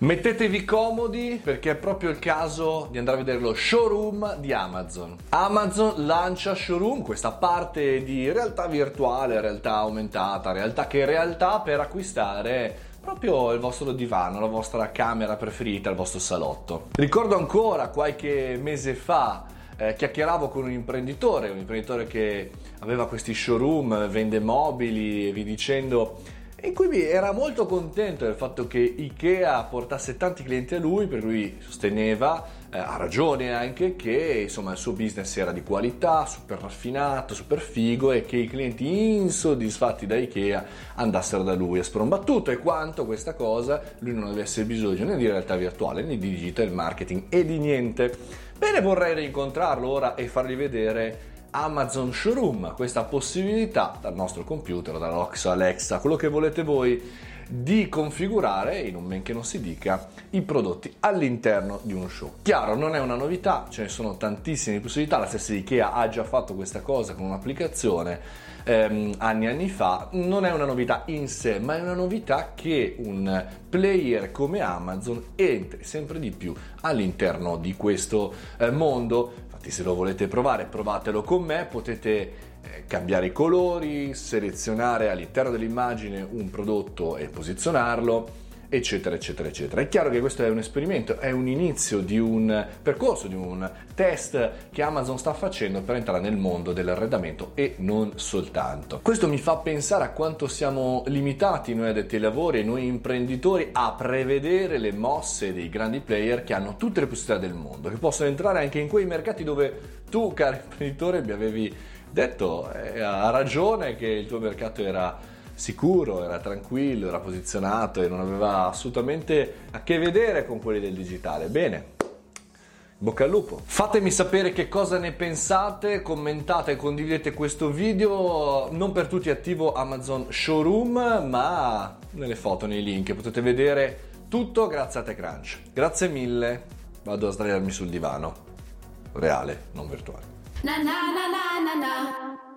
Mettetevi comodi perché è proprio il caso di andare a vedere lo showroom di Amazon. Amazon lancia showroom, questa parte di realtà virtuale, realtà aumentata, realtà che in realtà per acquistare proprio il vostro divano, la vostra camera preferita, il vostro salotto. Ricordo ancora qualche mese fa eh, chiacchieravo con un imprenditore, un imprenditore che aveva questi showroom, vende mobili e vi dicendo in cui era molto contento del fatto che Ikea portasse tanti clienti a lui, per lui sosteneva, eh, ha ragione anche, che insomma, il suo business era di qualità, super raffinato, super figo e che i clienti insoddisfatti da Ikea andassero da lui a sprombattuto e quanto questa cosa lui non avesse bisogno né di realtà virtuale né di digital marketing e di niente. Bene, vorrei rincontrarlo ora e fargli vedere Amazon Showroom, questa possibilità dal nostro computer, dalla Alexa, quello che volete voi, di configurare, in un men che non si dica, i prodotti all'interno di uno show. Chiaro, non è una novità, ce ne sono tantissime possibilità, la stessa Ikea ha già fatto questa cosa con un'applicazione ehm, anni e anni fa, non è una novità in sé, ma è una novità che un player come Amazon entri sempre di più all'interno di questo eh, mondo Infatti se lo volete provare provatelo con me, potete cambiare i colori, selezionare all'interno dell'immagine un prodotto e posizionarlo eccetera eccetera eccetera. È chiaro che questo è un esperimento, è un inizio di un percorso, di un test che Amazon sta facendo per entrare nel mondo dell'arredamento e non soltanto. Questo mi fa pensare a quanto siamo limitati noi addetti ai lavori e noi imprenditori a prevedere le mosse dei grandi player che hanno tutte le possibilità del mondo, che possono entrare anche in quei mercati dove tu, caro imprenditore, mi avevi detto eh, ha ragione che il tuo mercato era sicuro, era tranquillo, era posizionato e non aveva assolutamente a che vedere con quelli del digitale. Bene. Bocca al lupo. Fatemi sapere che cosa ne pensate, commentate e condividete questo video. Non per tutti attivo Amazon Showroom, ma nelle foto, nei link potete vedere tutto grazie a TechCrunch. Grazie mille. Vado a sdraiarmi sul divano. Reale, non virtuale. Na na na na